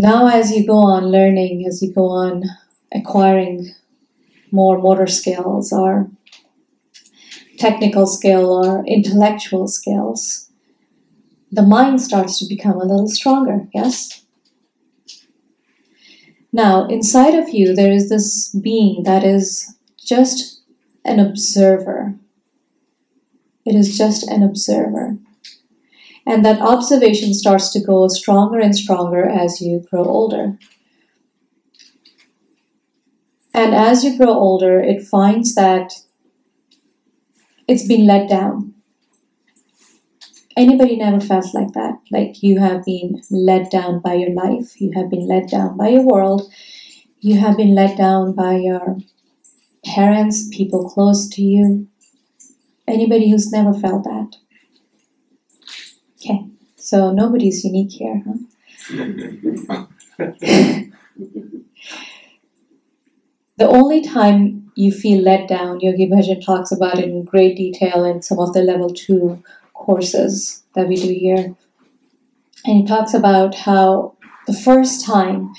Now, as you go on learning, as you go on acquiring more motor skills or technical skill or intellectual skills, the mind starts to become a little stronger, yes? Now, inside of you, there is this being that is just an observer. It is just an observer. And that observation starts to go stronger and stronger as you grow older. And as you grow older, it finds that it's been let down. Anybody never felt like that? Like you have been let down by your life, you have been let down by your world, you have been let down by your parents, people close to you. Anybody who's never felt that? Okay, so nobody's unique here, huh? the only time you feel let down, Yogi Bhajan talks about it in great detail in some of the level two courses that we do here. And he talks about how the first time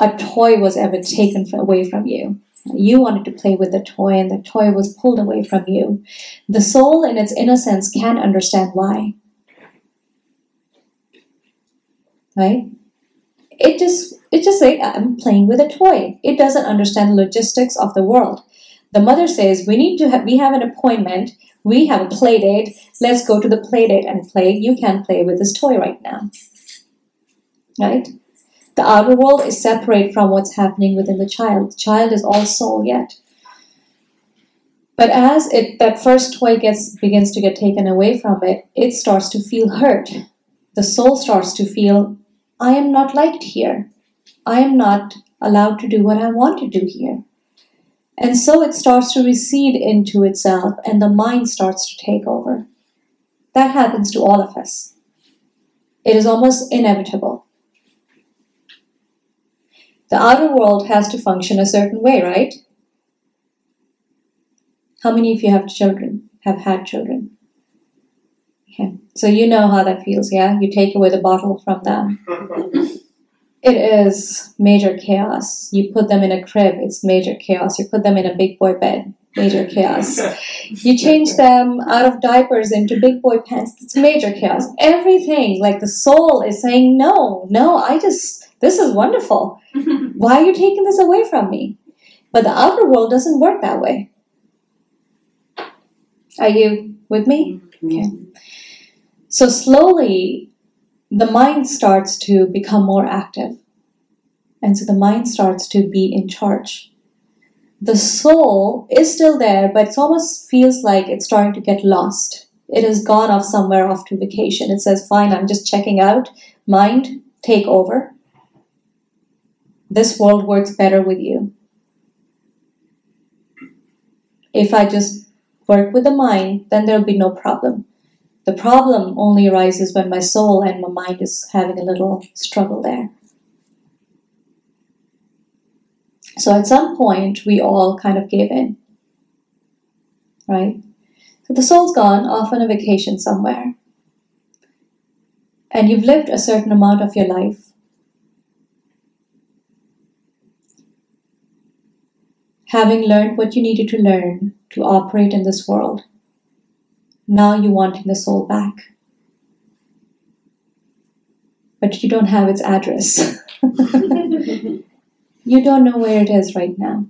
a toy was ever taken away from you, you wanted to play with the toy and the toy was pulled away from you. The soul, in its innocence, can understand why. Right? It just it just say I'm playing with a toy. It doesn't understand the logistics of the world. The mother says we need to have we have an appointment. We have a play date. Let's go to the play date and play. You can't play with this toy right now. Right? The outer world is separate from what's happening within the child. The child is all soul yet. But as it that first toy gets begins to get taken away from it, it starts to feel hurt. The soul starts to feel I am not liked here. I am not allowed to do what I want to do here. And so it starts to recede into itself and the mind starts to take over. That happens to all of us. It is almost inevitable. The outer world has to function a certain way, right? How many of you have children, have had children? Okay. So you know how that feels, yeah? You take away the bottle from them. it is major chaos. You put them in a crib, it's major chaos. You put them in a big boy bed, major chaos. You change them out of diapers into big boy pants, it's major chaos. Everything, like the soul is saying, no, no, I just, this is wonderful. Why are you taking this away from me? But the outer world doesn't work that way. Are you with me? Mm-hmm. Okay. So slowly, the mind starts to become more active. And so the mind starts to be in charge. The soul is still there, but it almost feels like it's starting to get lost. It has gone off somewhere off to vacation. It says, Fine, I'm just checking out. Mind, take over. This world works better with you. If I just work with the mind, then there'll be no problem. The problem only arises when my soul and my mind is having a little struggle there. So at some point, we all kind of gave in. Right? So the soul's gone off on a vacation somewhere. And you've lived a certain amount of your life. Having learned what you needed to learn to operate in this world. Now you're wanting the soul back. But you don't have its address. you don't know where it is right now.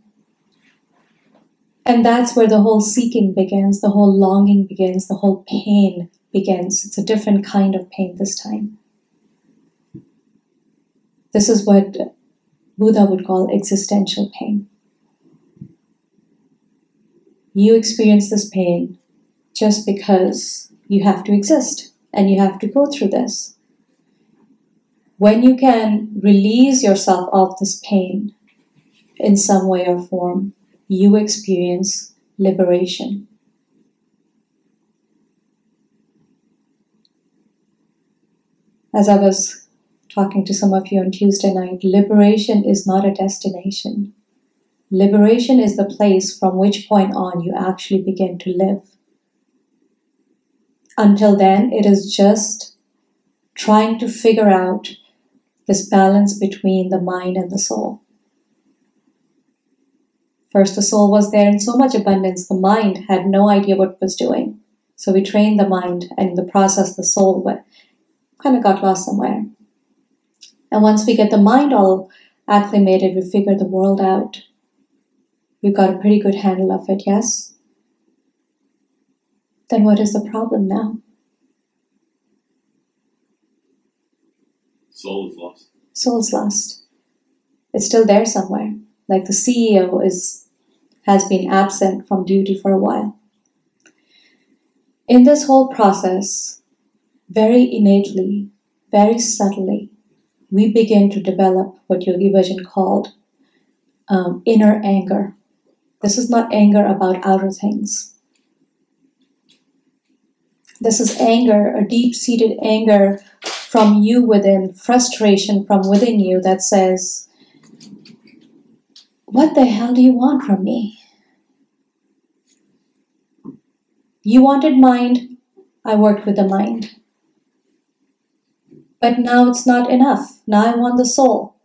And that's where the whole seeking begins, the whole longing begins, the whole pain begins. It's a different kind of pain this time. This is what Buddha would call existential pain. You experience this pain just because you have to exist and you have to go through this. When you can release yourself of this pain in some way or form, you experience liberation. As I was talking to some of you on Tuesday night, liberation is not a destination. Liberation is the place from which point on you actually begin to live. Until then, it is just trying to figure out this balance between the mind and the soul. First, the soul was there in so much abundance, the mind had no idea what it was doing. So we trained the mind, and in the process, the soul went, kind of got lost somewhere. And once we get the mind all acclimated, we figure the world out. We've got a pretty good handle of it, yes? Then what is the problem now? Soul is lost. Soul is lost. It's still there somewhere. Like the CEO is has been absent from duty for a while. In this whole process, very innately, very subtly, we begin to develop what Yogi Bhajan called um, inner anger. This is not anger about outer things. This is anger, a deep seated anger from you within, frustration from within you that says, What the hell do you want from me? You wanted mind, I worked with the mind. But now it's not enough. Now I want the soul.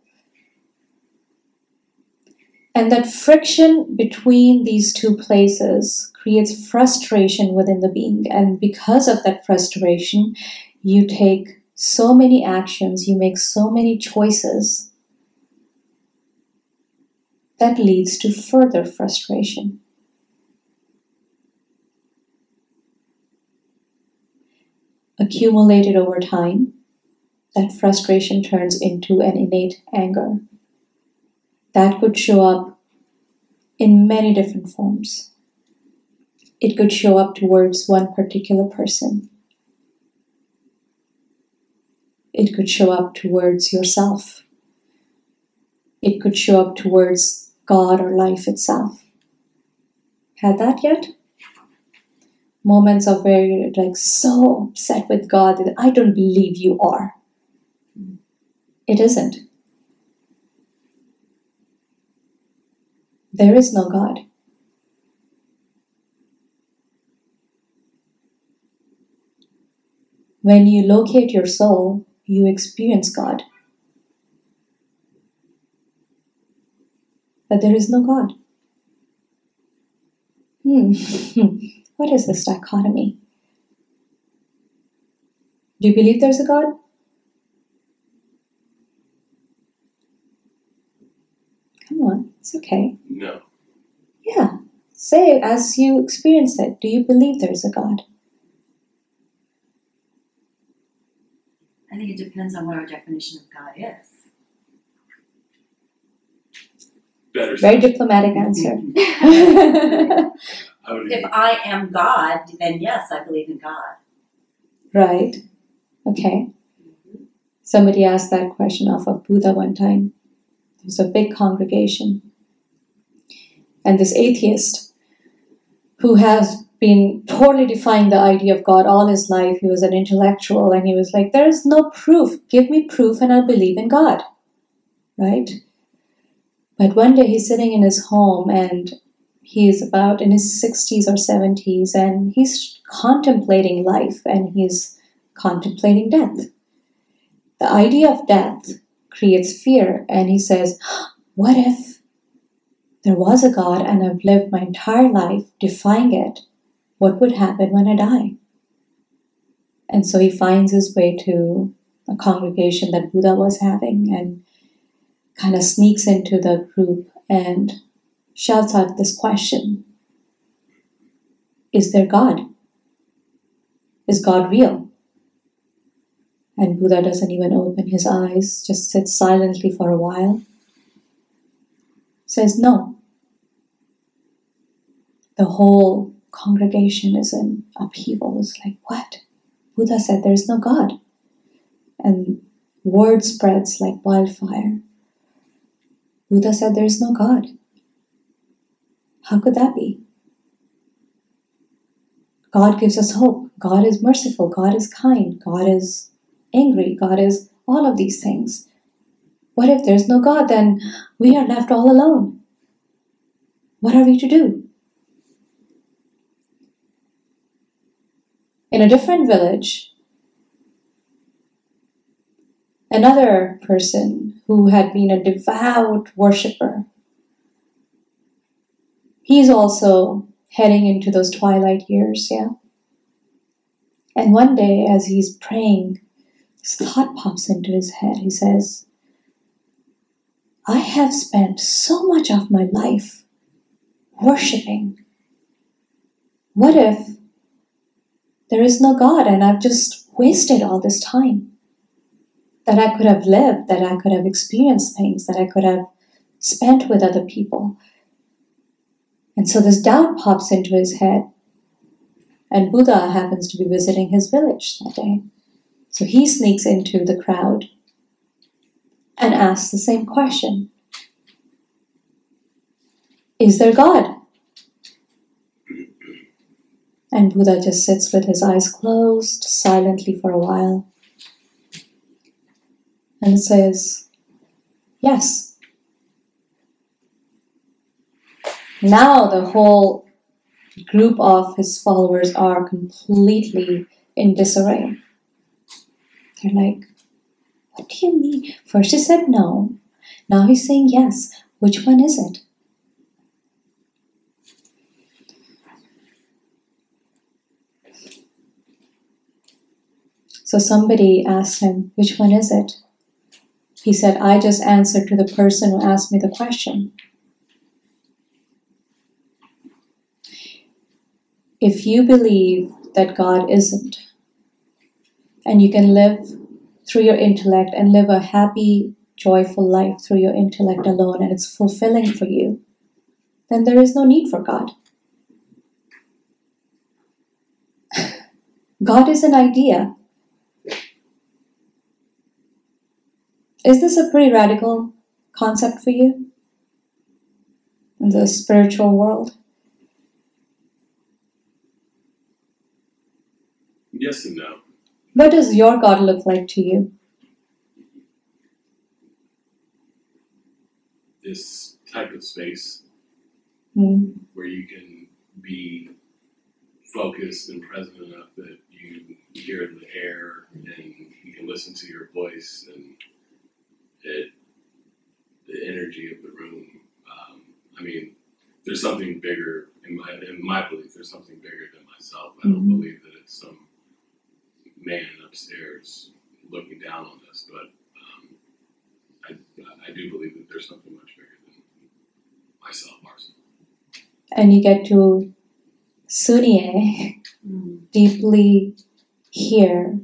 And that friction between these two places creates frustration within the being. And because of that frustration, you take so many actions, you make so many choices that leads to further frustration. accumulated over time, that frustration turns into an innate anger. That could show up in many different forms. It could show up towards one particular person. It could show up towards yourself. It could show up towards God or life itself. Had that yet? moments of where you're like so upset with God that I don't believe you are. It isn't. There is no God. When you locate your soul, you experience God. But there is no God. Hmm. What is this dichotomy? Do you believe there's a God? Come on, it's okay. No. Yeah. Say as you experience it, do you believe there's a God? I think it depends on what our definition of God is. Better. Very diplomatic answer. If. I am God, then yes, I believe in God. right. Okay. Somebody asked that question of a Buddha one time. There was a big congregation. And this atheist who has been totally defying the idea of God all his life, he was an intellectual, and he was like, There is no proof. Give me proof and I'll believe in God. Right? But one day he's sitting in his home and he's about in his 60s or 70s and he's contemplating life and he's contemplating death. The idea of death creates fear, and he says, What if there was a God and I've lived my entire life defying it? What would happen when I die? And so he finds his way to a congregation that Buddha was having and kind of sneaks into the group and shouts out this question Is there God? Is God real? And Buddha doesn't even open his eyes, just sits silently for a while. Says no. The whole congregation is in upheaval. It's like, what? Buddha said there is no God. And word spreads like wildfire. Buddha said there is no God. How could that be? God gives us hope. God is merciful. God is kind. God is angry. God is all of these things. What if there's no God? Then we are left all alone. What are we to do? In a different village, Another person who had been a devout worshiper, he's also heading into those twilight years, yeah? And one day, as he's praying, this thought pops into his head. He says, I have spent so much of my life worshiping. What if there is no God and I've just wasted all this time? That I could have lived, that I could have experienced things, that I could have spent with other people. And so this doubt pops into his head. And Buddha happens to be visiting his village that day. So he sneaks into the crowd and asks the same question Is there God? And Buddha just sits with his eyes closed silently for a while and says, Yes. Now the whole group of his followers are completely in disarray. They're like, What do you mean? First he said no, now he's saying yes. Which one is it? So somebody asked him, Which one is it? He said, I just answered to the person who asked me the question. If you believe that God isn't, and you can live through your intellect and live a happy, joyful life through your intellect alone, and it's fulfilling for you, then there is no need for God. God is an idea. Is this a pretty radical concept for you in the spiritual world? Yes and no. What does your God look like to you? This type of space Hmm. where you can be focused and present enough that you hear the air and you can listen to your voice and it, the energy of the room. Um, I mean, there's something bigger in my in my belief. There's something bigger than myself. I don't Mhm. believe that it's some man upstairs looking down on us, but um, I I do believe that there's something much bigger than myself, Marcel. And you get to sunye, Mm. deeply hear.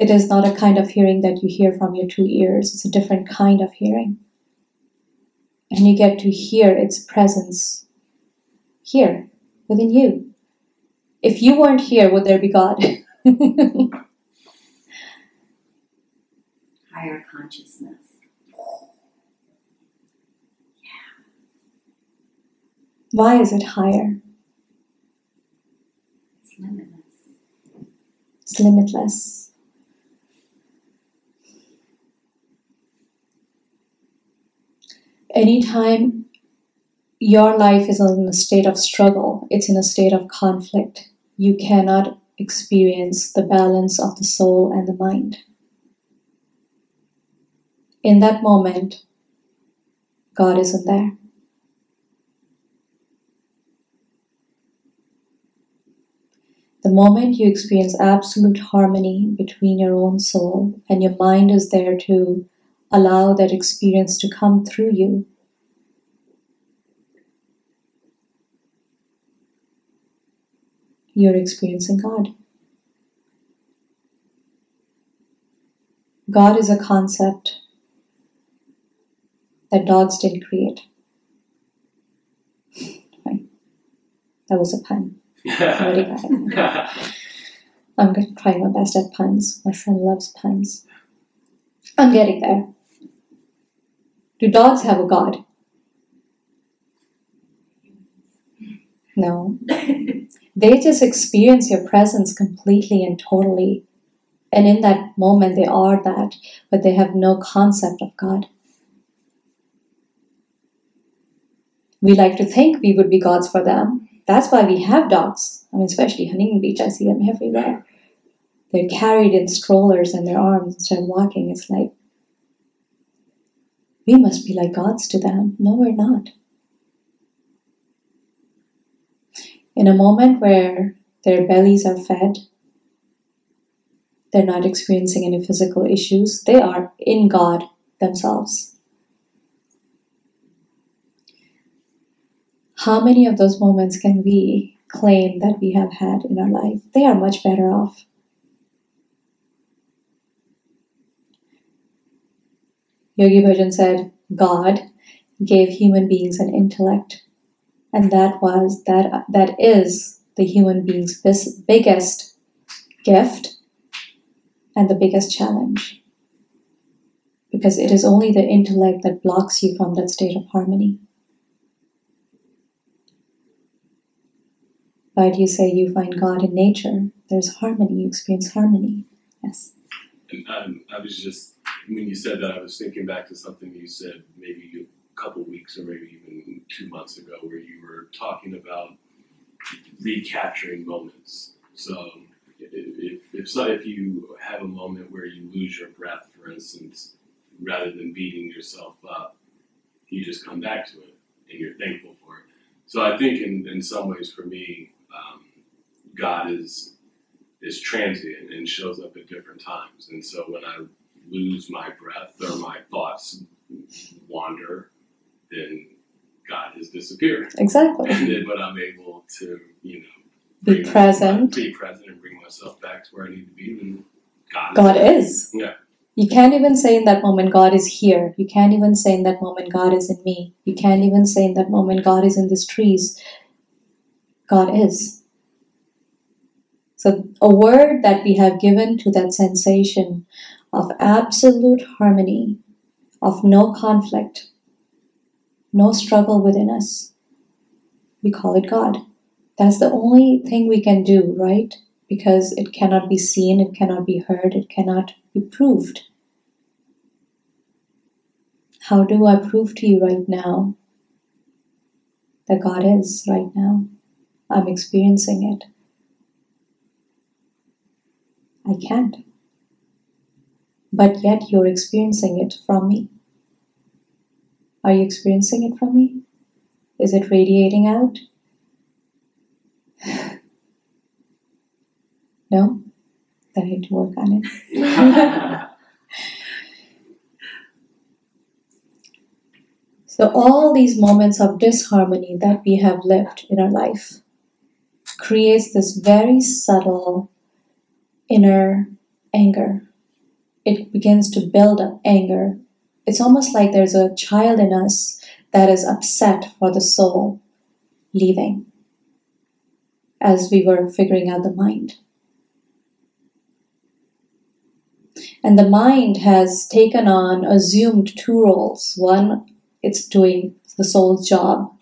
It is not a kind of hearing that you hear from your two ears, it's a different kind of hearing. And you get to hear its presence here within you. If you weren't here, would there be God? Higher consciousness. Yeah. Why is it higher? It's limitless. It's limitless. Anytime your life is in a state of struggle, it's in a state of conflict, you cannot experience the balance of the soul and the mind. In that moment, God isn't there. The moment you experience absolute harmony between your own soul and your mind is there to allow that experience to come through you, you're experiencing God. God is a concept that dogs didn't create. Right. That was a pun. Somebody got it. I'm going to try my best at puns. My son loves puns. I'm getting there. Do dogs have a god? No. They just experience your presence completely and totally. And in that moment, they are that, but they have no concept of God. We like to think we would be gods for them. That's why we have dogs. I mean, especially Huntington Beach, I see them everywhere. they're carried in strollers in their arms instead of walking. It's like, we must be like gods to them. No, we're not. In a moment where their bellies are fed, they're not experiencing any physical issues, they are in God themselves. How many of those moments can we claim that we have had in our life? They are much better off. Yogi Bhajan said, God gave human beings an intellect, and that was that that is the human being's biggest gift and the biggest challenge. Because it is only the intellect that blocks you from that state of harmony. Why do you say you find God in nature? There's harmony, you experience harmony. Yes. And um, I was just, when you said that, I was thinking back to something you said maybe a couple weeks or maybe even two months ago, where you were talking about recapturing moments. So if, if, so, if you have a moment where you lose your breath, for instance, rather than beating yourself up, you just come back to it and you're thankful for it. So I think in, in some ways for me, um, God is is transient and shows up at different times. And so when I lose my breath or my thoughts wander, then God has disappeared. Exactly. And then, but I'm able to, you know, be present. Be present and bring myself back to where I need to be. And God, God is. Yeah. You can't even say in that moment, God is here. You can't even say in that moment, God is in me. You can't even say in that moment, God is in these trees. God is. So, a word that we have given to that sensation of absolute harmony, of no conflict, no struggle within us, we call it God. That's the only thing we can do, right? Because it cannot be seen, it cannot be heard, it cannot be proved. How do I prove to you right now that God is right now? I'm experiencing it. I can't. But yet you're experiencing it from me. Are you experiencing it from me? Is it radiating out? no? Then I need to work on it. so, all these moments of disharmony that we have lived in our life creates this very subtle inner anger. It begins to build up anger. It's almost like there's a child in us that is upset for the soul leaving as we were figuring out the mind. And the mind has taken on, assumed two roles. One, it's doing the soul's job,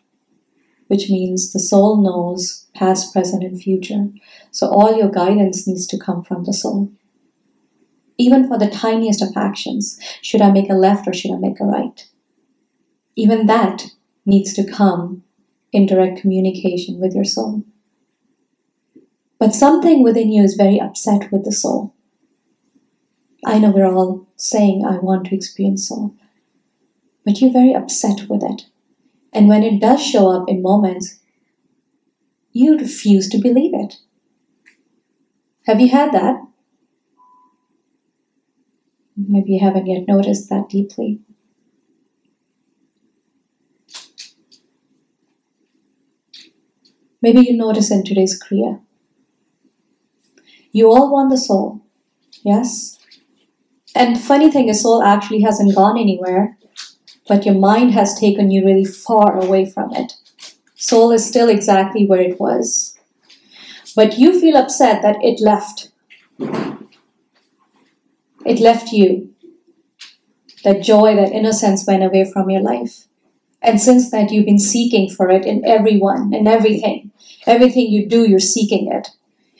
which means the soul knows past, present, and future. So all your guidance needs to come from the soul. Even for the tiniest of actions, should I make a left or should I make a right? Even that needs to come in direct communication with your soul. But something within you is very upset with the soul. I know we're all saying, I want to experience soul, but you're very upset with it. And when it does show up in moments, you refuse to believe it. Have you had that? Maybe you haven't yet noticed that deeply. Maybe you notice in today's Kriya. You all want the soul, yes? And funny thing is, soul actually hasn't gone anywhere, but your mind has taken you really far away from it. Soul is still exactly where it was. But you feel upset that it left. It left you. That joy, that innocence went away from your life. And since that, you've been seeking for it in everyone in everything. Everything you do, you're seeking it.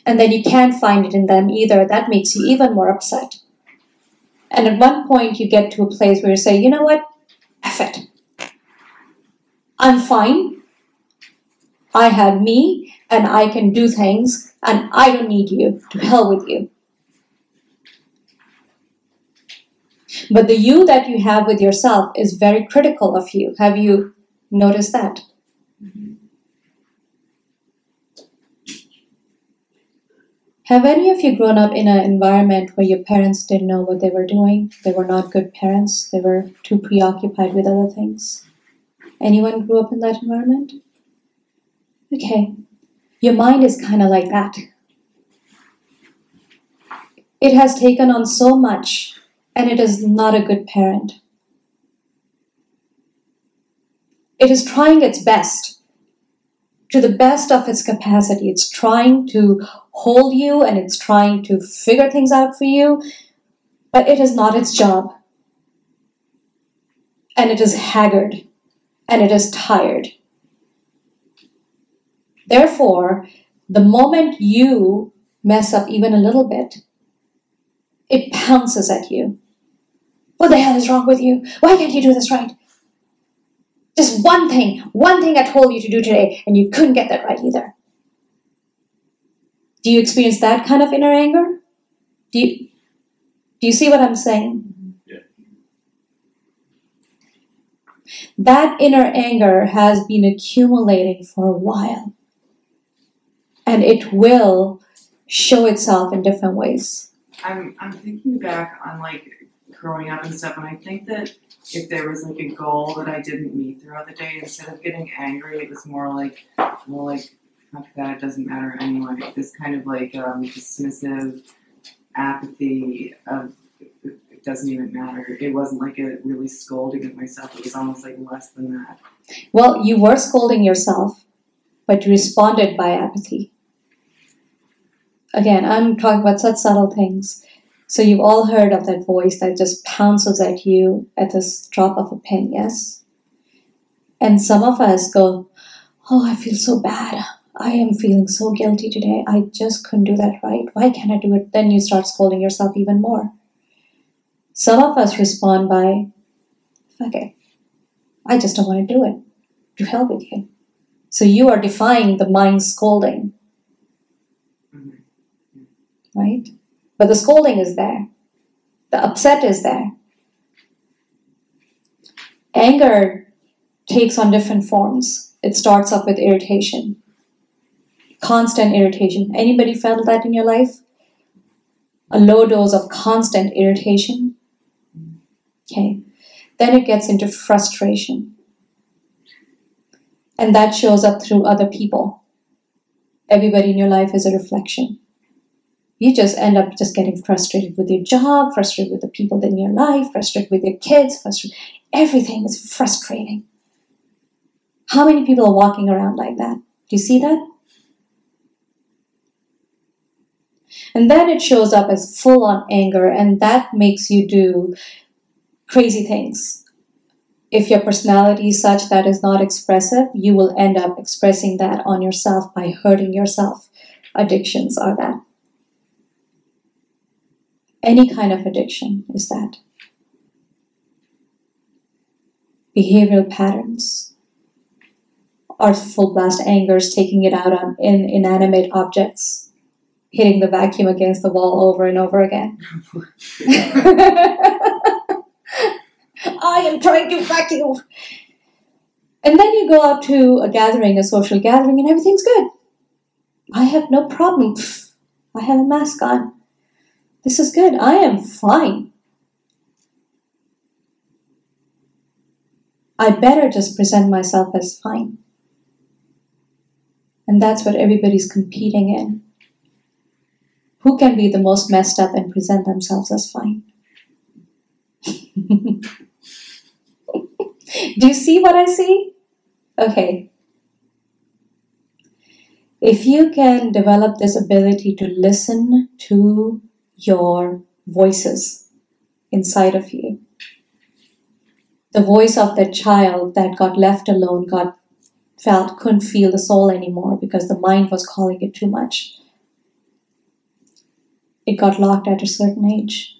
And then you can't find it in them either. That makes you even more upset. And at one point, you get to a place where you say, you know what? F it. I'm fine. I have me and I can do things and I don't need you. To hell with you. But the you that you have with yourself is very critical of you. Have you noticed that? Have any of you grown up in an environment where your parents didn't know what they were doing? They were not good parents, they were too preoccupied with other things. Anyone grew up in that environment? Okay, your mind is kind of like that. It has taken on so much and it is not a good parent. It is trying its best to the best of its capacity. It's trying to hold you and it's trying to figure things out for you, but it is not its job. And it is haggard and it is tired. Therefore, the moment you mess up even a little bit, it pounces at you. What the hell is wrong with you? Why can't you do this right? Just one thing, one thing I told you to do today, and you couldn't get that right either. Do you experience that kind of inner anger? Do you, do you see what I'm saying? Yeah. That inner anger has been accumulating for a while. And it will show itself in different ways. I'm I'm thinking back on like growing up and stuff, and I think that if there was like a goal that I didn't meet throughout the day, instead of getting angry, it was more like, well, like fuck that, it doesn't matter anyway. This kind of like um, dismissive apathy of it doesn't even matter. It wasn't like a really scolding of myself. It was almost like less than that. Well, you were scolding yourself, but you responded by apathy. Again, I'm talking about such subtle things. So you've all heard of that voice that just pounces at you at the drop of a pin, yes? And some of us go, Oh, I feel so bad. I am feeling so guilty today. I just couldn't do that right. Why can't I do it? Then you start scolding yourself even more. Some of us respond by, Okay, I just don't want to do it. To hell with you. So you are defying the mind scolding. Right? But the scolding is there, the upset is there. Anger takes on different forms. It starts off with irritation, constant irritation. Anybody felt that in your life? A low dose of constant irritation. Okay. Then it gets into frustration. And that shows up through other people. Everybody in your life is a reflection you just end up just getting frustrated with your job, frustrated with the people in your life, frustrated with your kids, frustrated. Everything is frustrating. How many people are walking around like that? Do you see that? And then it shows up as full on anger, and that makes you do crazy things. If your personality is such that is not expressive, you will end up expressing that on yourself by hurting yourself. Addictions are that. Any kind of addiction is that. Behavioral patterns are full blast angers, taking it out on in inanimate objects, hitting the vacuum against the wall over and over again. I am trying to vacuum. And then you go out to a gathering, a social gathering, and everything's good. I have no problem. I have a mask on. This is good. I am fine. I better just present myself as fine. And that's what everybody's competing in. Who can be the most messed up and present themselves as fine? Do you see what I see? Okay. If you can develop this ability to listen to your voices inside of you. The voice of that child that got left alone, got felt couldn't feel the soul anymore because the mind was calling it too much. It got locked at a certain age.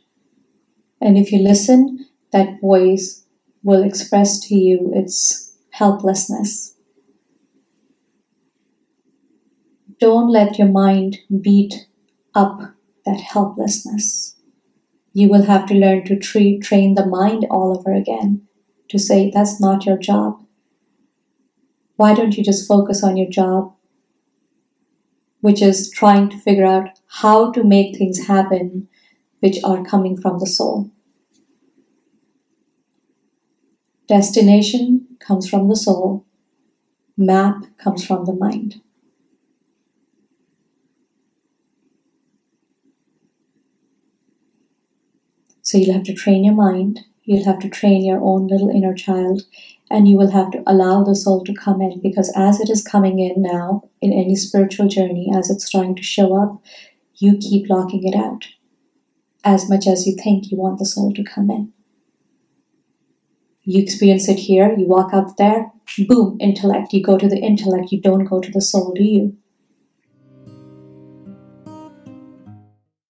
And if you listen, that voice will express to you its helplessness. Don't let your mind beat up that helplessness. You will have to learn to tre- train the mind all over again to say, that's not your job. Why don't you just focus on your job, which is trying to figure out how to make things happen which are coming from the soul? Destination comes from the soul, map comes from the mind. So you'll have to train your mind, you'll have to train your own little inner child, and you will have to allow the soul to come in because as it is coming in now in any spiritual journey, as it's starting to show up, you keep locking it out as much as you think you want the soul to come in. You experience it here, you walk out there, boom, intellect. You go to the intellect, you don't go to the soul, do you?